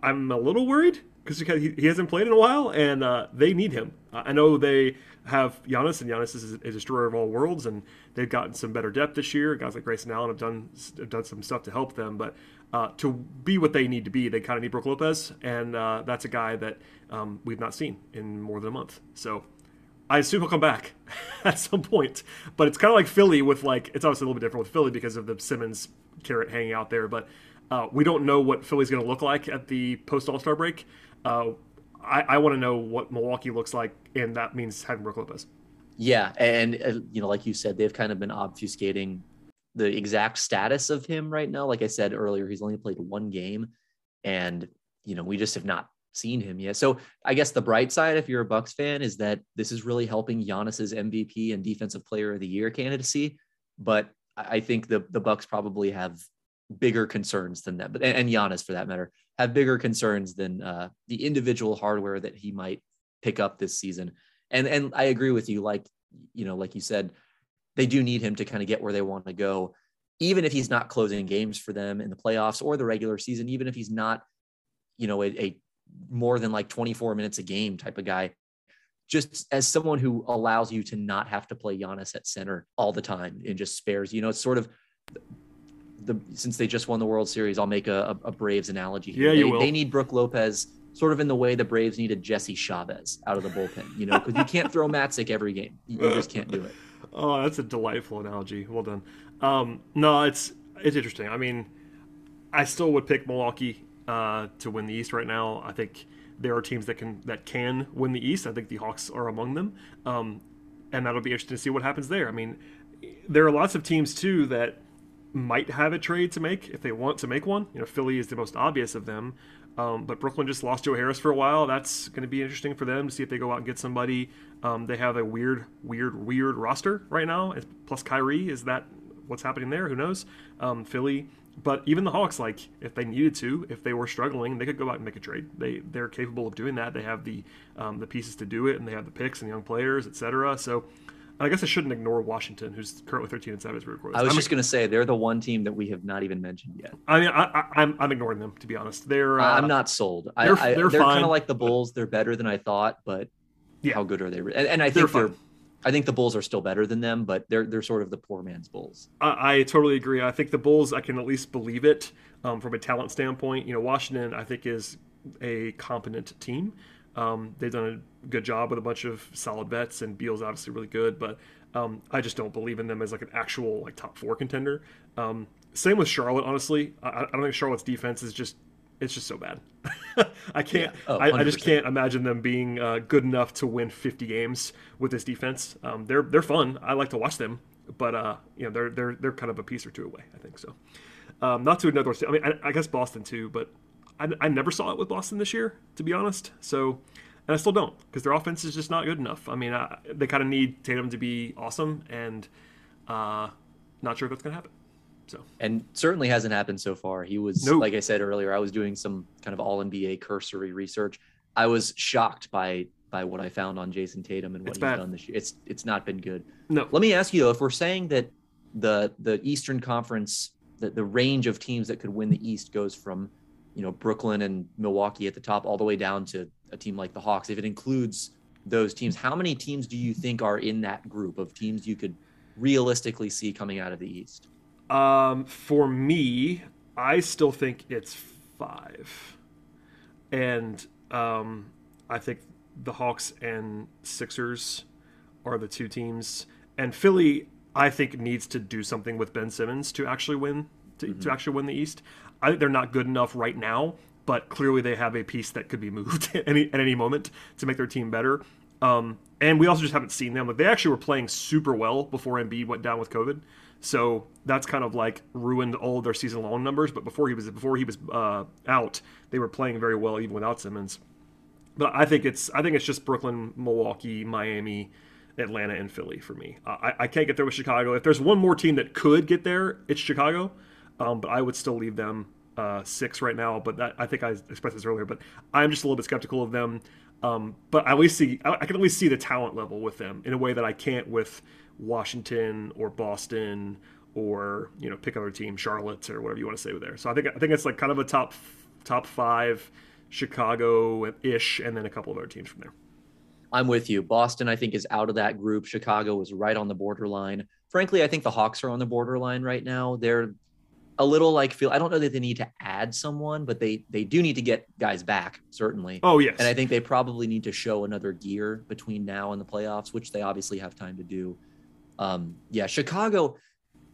I, am a little worried because he, he, hasn't played in a while, and uh, they need him. I know they have Giannis, and Giannis is a destroyer of all worlds, and they've gotten some better depth this year. Guys like Grayson Allen have done have done some stuff to help them, but uh, to be what they need to be, they kind of need Brook Lopez, and uh, that's a guy that um, we've not seen in more than a month. So I assume he'll come back at some point. But it's kind of like Philly with like it's obviously a little bit different with Philly because of the Simmons carrot hanging out there, but uh, we don't know what Philly's going to look like at the post All Star break. Uh, I, I want to know what Milwaukee looks like, and that means having Brook Lopez.
Yeah, and uh, you know, like you said, they've kind of been obfuscating the exact status of him right now. Like I said earlier, he's only played one game, and you know, we just have not seen him yet. So I guess the bright side, if you're a Bucks fan, is that this is really helping Giannis's MVP and Defensive Player of the Year candidacy. But I think the the Bucks probably have bigger concerns than that. But and Giannis, for that matter, have bigger concerns than uh, the individual hardware that he might pick up this season. And and I agree with you. Like you know, like you said, they do need him to kind of get where they want to go, even if he's not closing games for them in the playoffs or the regular season. Even if he's not, you know, a, a more than like 24 minutes a game type of guy. Just as someone who allows you to not have to play Giannis at center all the time and just spares, you know, it's sort of the since they just won the World Series, I'll make a, a Braves analogy. Here.
Yeah,
they,
you will.
They need Brook Lopez sort of in the way the Braves needed Jesse Chavez out of the bullpen. You know, because you can't throw Matzek every game. You just can't do it.
Oh, that's a delightful analogy. Well done. Um, no, it's it's interesting. I mean, I still would pick Milwaukee uh, to win the East right now. I think there are teams that can that can win the East. I think the Hawks are among them, um, and that'll be interesting to see what happens there. I mean, there are lots of teams too that might have a trade to make if they want to make one. You know, Philly is the most obvious of them. Um, but Brooklyn just lost Joe Harris for a while. That's going to be interesting for them to see if they go out and get somebody. Um, they have a weird, weird, weird roster right now. Plus Kyrie, is that what's happening there? Who knows? Um, Philly, but even the Hawks, like if they needed to, if they were struggling, they could go out and make a trade. They they're capable of doing that. They have the um, the pieces to do it, and they have the picks and young players, etc. So I guess I shouldn't ignore Washington, who's currently 13 and 7 as we record.
I was
I'm,
just going to say they're the one team that we have not even mentioned yet.
I mean, I, I, I'm I'm ignoring them to be honest. They're uh,
I'm not sold. I,
they're-
I,
they're
they're, kind of like the Bulls. They're better than I thought, but
Yeah.
how good are they? And, and I
They're
think they're. I think the Bulls are still better than them, but they're they're sort of the poor man's Bulls.
I, I totally agree. I think the Bulls, I can at least believe it um, from a talent standpoint. You know, Washington, I think, is a competent team. Um, they've done a good job with a bunch of solid vets, and Beal's obviously really good, but um, I just don't believe in them as like an actual like top four contender. Um, same with Charlotte, honestly. I, I don't think Charlotte's defense is just it's just so bad. I can't.
Yeah. Oh,
I, I just can't imagine them being uh, good enough to win 50 games with this defense. Um, they're they're fun. I like to watch them, but uh, you know they're they're they're kind of a piece or two away. I think so. Um, not to another. I mean, I, I guess Boston too, but I, I never saw it with Boston this year, to be honest. So, and I still don't because their offense is just not good enough. I mean, I, they kind of need Tatum to be awesome, and uh, not sure if that's gonna happen. So
and certainly hasn't happened so far. He was,
No.
like I said earlier, I was doing some kind of all NBA cursory research. I was shocked by by what I found on Jayson Tatum and what
It's
he's
bad.
done this year. It's it's not been good.
no,
Let me ask you though, if we're saying that the the Eastern Conference, that the range of teams that could win the East goes from, you know, Brooklyn and Milwaukee at the top all the way down to a team like the Hawks, if it includes those teams, how many teams do you think are in that group of teams you could realistically see coming out of the East?
Um, for me, I still think it's five, and um, I think the Hawks and Sixers are the two teams, and Philly, I think needs to do something with Ben Simmons to actually win to, to actually win the East. I think they're not good enough right now, but clearly they have a piece that could be moved at any at any moment to make their team better. Um, and we also just haven't seen them. Like they actually were playing super well before Embiid went down with COVID, so that's kind of like ruined all of their season long numbers. But before he was before he was uh, out, they were playing very well even without Simmons. But I think it's I think it's just Brooklyn, Milwaukee, Miami, Atlanta, and Philly for me. I, I can't get there with Chicago. If there's one more team that could get there, it's Chicago. Um, but I would still leave them uh, six right now. But that, I think I expressed this earlier. But I'm just a little bit skeptical of them. Um, but I least see I, I can at least see the talent level with them in a way that I can't with Washington or Boston or you know pick other team, Charlotte or whatever you want to say with there. So I think I think it's like kind of a top top five, Chicago ish, and then a couple of other teams from there.
I'm with you. Boston, I think, is out of that group. Chicago is right on the borderline. Frankly, I think the Hawks are on the borderline right now. They're a little like feel. I don't know that they need to add someone, but they they do need to get guys back certainly.
Oh yes,
And I think they probably need to show another gear between now and the playoffs, which they obviously have time to do. Um, yeah, Chicago,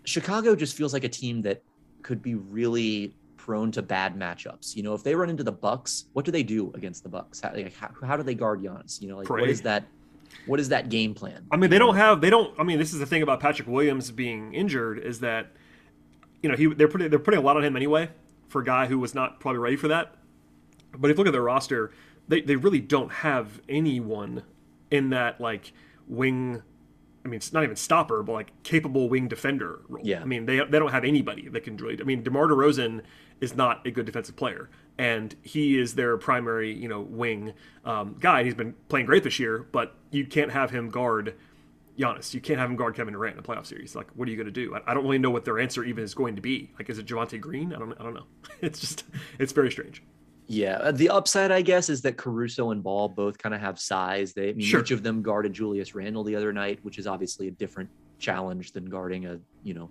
Chicago just feels like a team that could be really prone to bad matchups. You know, if they run into the Bucks, what do they do against the Bucks? How, like, how, how do they guard Giannis? You know, like
Pray.
what is that? What is that game plan?
I mean, they don't have. They don't. I mean, this is the thing about Patrick Williams being injured is that, you know, he they're putting they're putting a lot on him anyway for a guy who was not probably ready for that. But if you look at their roster, they they really don't have anyone in that like wing. I mean, it's not even stopper, but like capable wing defender role.
Yeah.
I mean, they they don't have anybody that can really. I mean, DeMar DeRozan is not a good defensive player, and he is their primary, you know, wing um, guy. And he's been playing great this year, but you can't have him guard Giannis. You can't have him guard Kevin Durant in a playoff series. Like, what are you going to do? I, I don't really know what their answer even is going to be. Like, is it Javonte Green? I don't. I don't know. It's just, it's very strange.
Yeah, uh, the upside, I guess, is that Caruso and Ball both kind of have size. They, I mean,
Sure.
each of them guarded Julius Randle the other night, which is obviously a different challenge than guarding a, you know,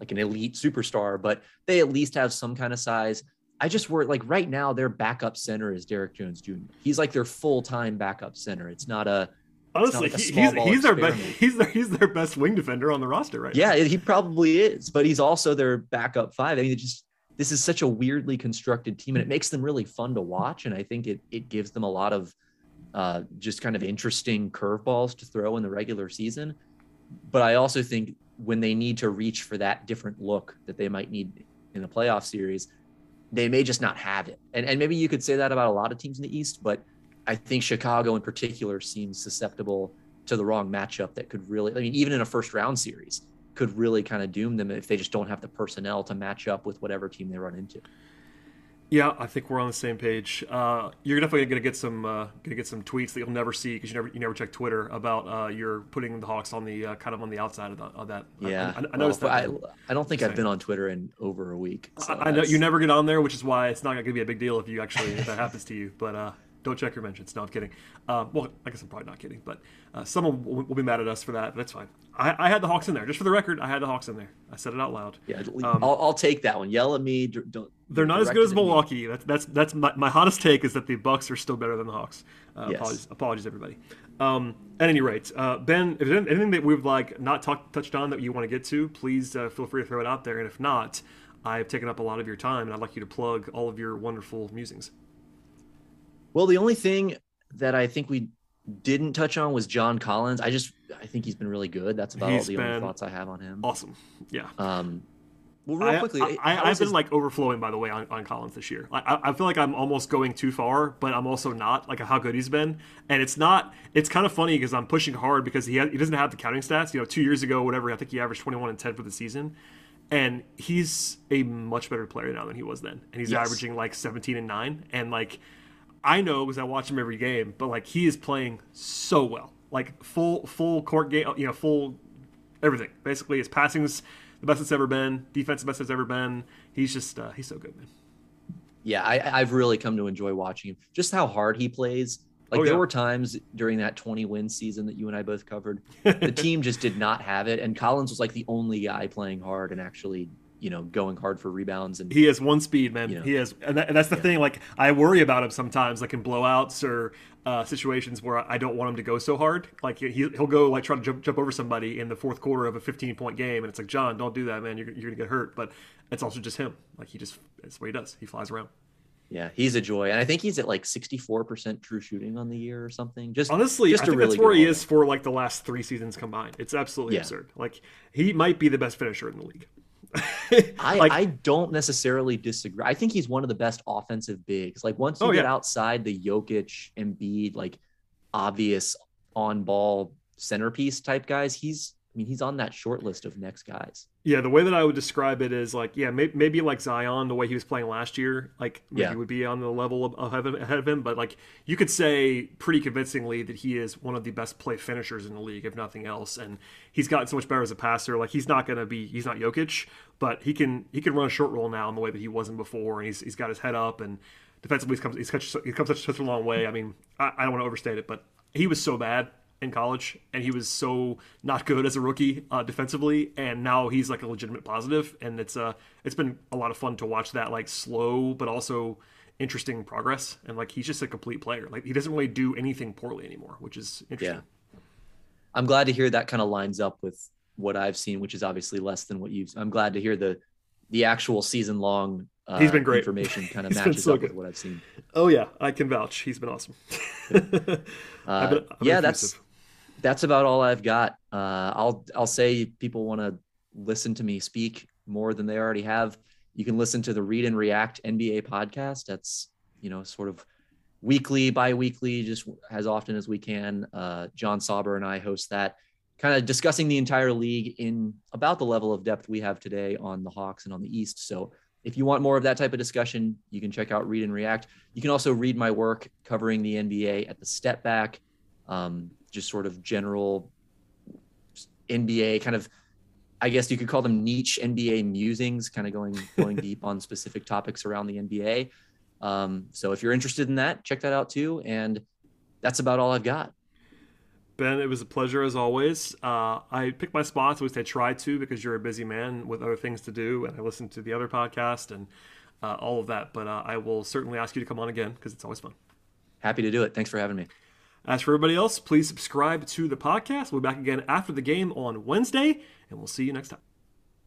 like an elite superstar, but they at least have some kind of size. I just worry like right now their backup center is Derrick Jones Jr. He's like their full time backup center. It's not a
honestly
like a
he-
small
he's he's their best he's their he's their best wing defender on the roster right
yeah, he probably is, but he's also their backup five. I mean, it just this is such a weirdly constructed team, and it makes them really fun to watch. And I think it it gives them a lot of uh, just kind of interesting curveballs to throw in the regular season. But I also think when they need to reach for that different look that they might need in a playoff series, they may just not have it. And and maybe you could say that about a lot of teams in the East, but I think Chicago in particular seems susceptible to the wrong matchup that could really, I mean, even in a first round series, could really kind of doom them if they just don't have the personnel to match up with whatever team they run into.
Yeah, I think we're on the same page. Uh, you're definitely gonna get some uh, gonna get some tweets that you'll never see because you never you never check Twitter about uh, you're putting the Hawks on the uh, kind of on the outside of, the, of that.
Yeah,
I, I,
Well,
noticed that.
I. I don't think I've been on Twitter in over a week. so
I, I know you never get on there, which is why it's not gonna be a big deal if you actually if that happens to you. But uh, don't check your mentions. No, I'm kidding. Uh, well, I guess I'm probably not kidding, but uh, someone will, will be mad at us for that. But that's fine. I, I had the Hawks in there. Just for the record, I had the Hawks in there. I said it out loud.
Yeah,
Um,
I'll, I'll take that one. Yell at me. Don't.
They're not as good as
at me.
Milwaukee. That's that's that's my, my hottest take is that the Bucks are still better than the Hawks. Uh,
Yes.
Apologies, apologies, everybody. Um, at any rate, uh, Ben, if there's anything that we've like not talked touched on that you want to get to, please uh, feel free to throw it out there. And if not, I've taken up a lot of your time, and I'd like you to plug all of your wonderful musings.
Well, the only thing that I think we didn't touch on was John Collins. I just I think he's been really good. That's about
He's
all the only thoughts I have on him.
Awesome. Yeah.
Um, well, real
I,
quickly,
I, I, I've been
his-
like overflowing, by the way, on, on Collins this year. Like, I, I feel like I'm almost going too far, but I'm also not. Like how good he's been, and it's not. It's kind of funny because I'm pushing hard because he ha- he doesn't have the counting stats. You know, two years ago, whatever, I think he averaged 21 and 10 for the season, and he's a much better player now than he was then, and he's
Yes.
averaging like 17 and nine, and like I know because I watch him every game, but like he is playing so well, like full full court game, you know, full everything. Basically, his passing's the best it's ever been, defense the best it's ever been. He's just uh, he's so good, man.
yeah, I, I've really come to enjoy watching him. Just how hard he plays. Like
Oh,
there were times during that 20 win season that you and I both covered, the team just did not have it, and Collins was like the only guy playing hard and actually, you know, going hard for rebounds. And
He has one speed, man.
You know.
He has, and, that, and that's the thing. Like I worry about him sometimes, like in blowouts or uh, situations where I don't want him to go so hard. Like he, he'll go like try to jump, jump over somebody in the fourth quarter of a 15 point game, and it's like John, don't do that, man. You're, you're gonna get hurt. But it's also just him. Like he just that's what he does. He flies around.
yeah, he's a joy, and I think he's at like 64% true shooting on the year or something. Just
Honestly,
just
I think
really
that's where he is for like the last three seasons combined. It's absolutely
Yeah.
absurd. Like he might be the best finisher in the league.
I,
like,
I don't necessarily disagree. I think he's one of the best offensive bigs. Like once you
Oh,
get
yeah.
outside the Jokic, Embiid, like obvious on ball centerpiece type guys, he's I mean he's on that short list of next guys.
Yeah, the way that I would describe it is like, yeah, maybe, maybe like Zion, the way he was playing last year, like maybe
Yeah.
would be on the level of, of ahead of him. But like, you could say pretty convincingly that he is one of the best play finishers in the league, if nothing else. And he's gotten so much better as a passer. Like, he's not going to be, he's not Jokic, but he can he can run a short roll now in the way that he wasn't before. And he's he's got his head up and defensively he's come he's come, he's come such, such a long way. I mean, I, I don't want to overstate it, but he was so bad in college, and he was so not good as a rookie uh, defensively, and now he's like a legitimate positive, and it's uh it's been a lot of fun to watch that like slow but also interesting progress, and like he's just a complete player. Like he doesn't really do anything poorly anymore, which is interesting. Yeah.
I'm glad to hear that kind of lines up with what I've seen, which is obviously less than what you've. I'm glad to hear the the actual season long. Uh,
He's been great.
Information kind of matches
so
up with what I've seen.
Oh yeah, I can vouch. He's been awesome. I've been- I've been
yeah,
effusive.
that's about all I've got. Uh, I'll I'll say people want to listen to me speak more than they already have. You can listen to the Read and React NBA podcast. That's you know sort of weekly, bi-weekly, just as often as we can. Uh, John Sauber and I host that, kind of discussing the entire league in about the level of depth we have today on the Hawks and on the East. So if you want more of that type of discussion, you can check out Read and React. You can also read my work covering the NBA at the Step Back, um, just sort of general NBA kind of I guess you could call them niche NBA musings, kind of going going deep on specific topics around the NBA. Um, so if you're interested in that, check that out too. And that's about all I've got.
Ben, it was a pleasure as always. Uh, I picked my spots, at least I try to, because you're a busy man with other things to do, and I listened to the other podcast and uh, all of that. But uh, I will certainly ask you to come on again because it's always fun.
Happy to do it. Thanks for having me.
As for everybody else, please subscribe to the podcast. We'll be back again after the game on Wednesday, and we'll see you next time.